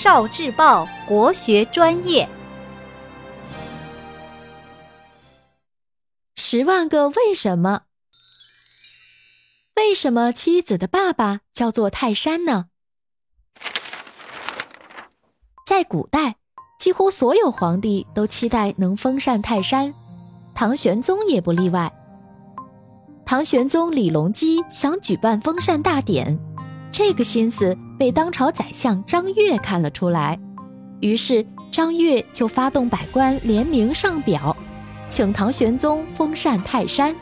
少智报国学专业。十万个为什么？为什么妻子的爸爸叫做泰山呢？在古代，几乎所有皇帝都期待能封禅泰山，唐玄宗也不例外。唐玄宗李隆基想举办封禅大典，这个心思被当朝宰相张悦看了出来，于是张悦就发动百官联名上表，请唐玄宗封禅泰山。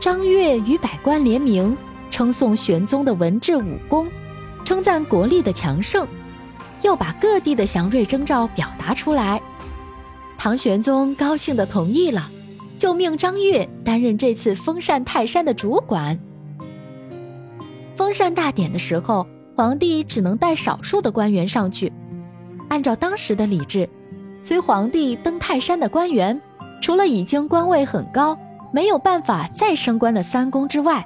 张悦与百官联名，称颂玄宗的文治武功，称赞国力的强盛，又把各地的祥瑞征兆表达出来。唐玄宗高兴地同意了。就命张悦担任这次封禅泰山的主管。封禅大典的时候，皇帝只能带少数的官员上去。按照当时的礼制，随皇帝登泰山的官员，除了已经官位很高、没有办法再升官的三公之外，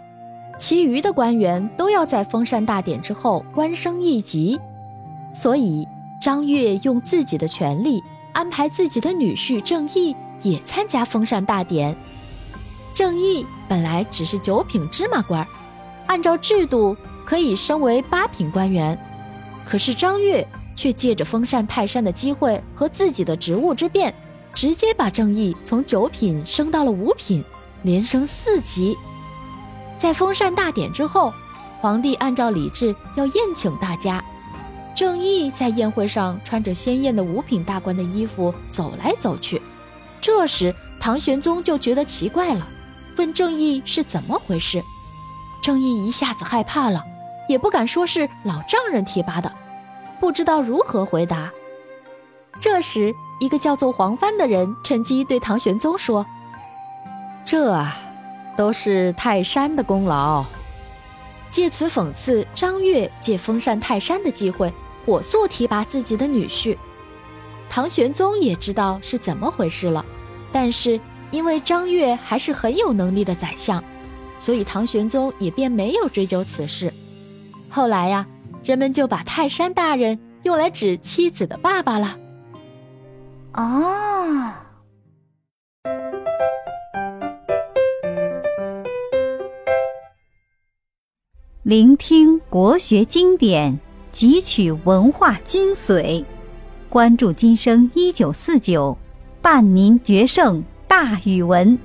其余的官员都要在封禅大典之后官升一级。所以，张悦用自己的权力安排自己的女婿郑义。也参加封禅大典。郑义本来只是九品芝麻官，按照制度可以升为八品官员，可是张悦却借着封禅泰山的机会和自己的职务之便，直接把郑义从九品升到了五品，连升四级。在封禅大典之后，皇帝按照礼制要宴请大家，郑义在宴会上穿着鲜艳的五品大官的衣服走来走去。这时，唐玄宗就觉得奇怪了，问郑义是怎么回事。郑义一下子害怕了，也不敢说是老丈人提拔的，不知道如何回答。这时，一个叫做黄帆的人趁机对唐玄宗说：“这啊，都是泰山的功劳。”借此讽刺张悦借封禅泰山的机会，火速提拔自己的女婿。唐玄宗也知道是怎么回事了。但是，因为张悦还是很有能力的宰相，所以唐玄宗也便没有追究此事。后来呀，人们就把泰山大人用来指妻子的爸爸了。哦，聆听国学经典，汲取文化精髓，关注今生一九四九。伴您决胜大语文。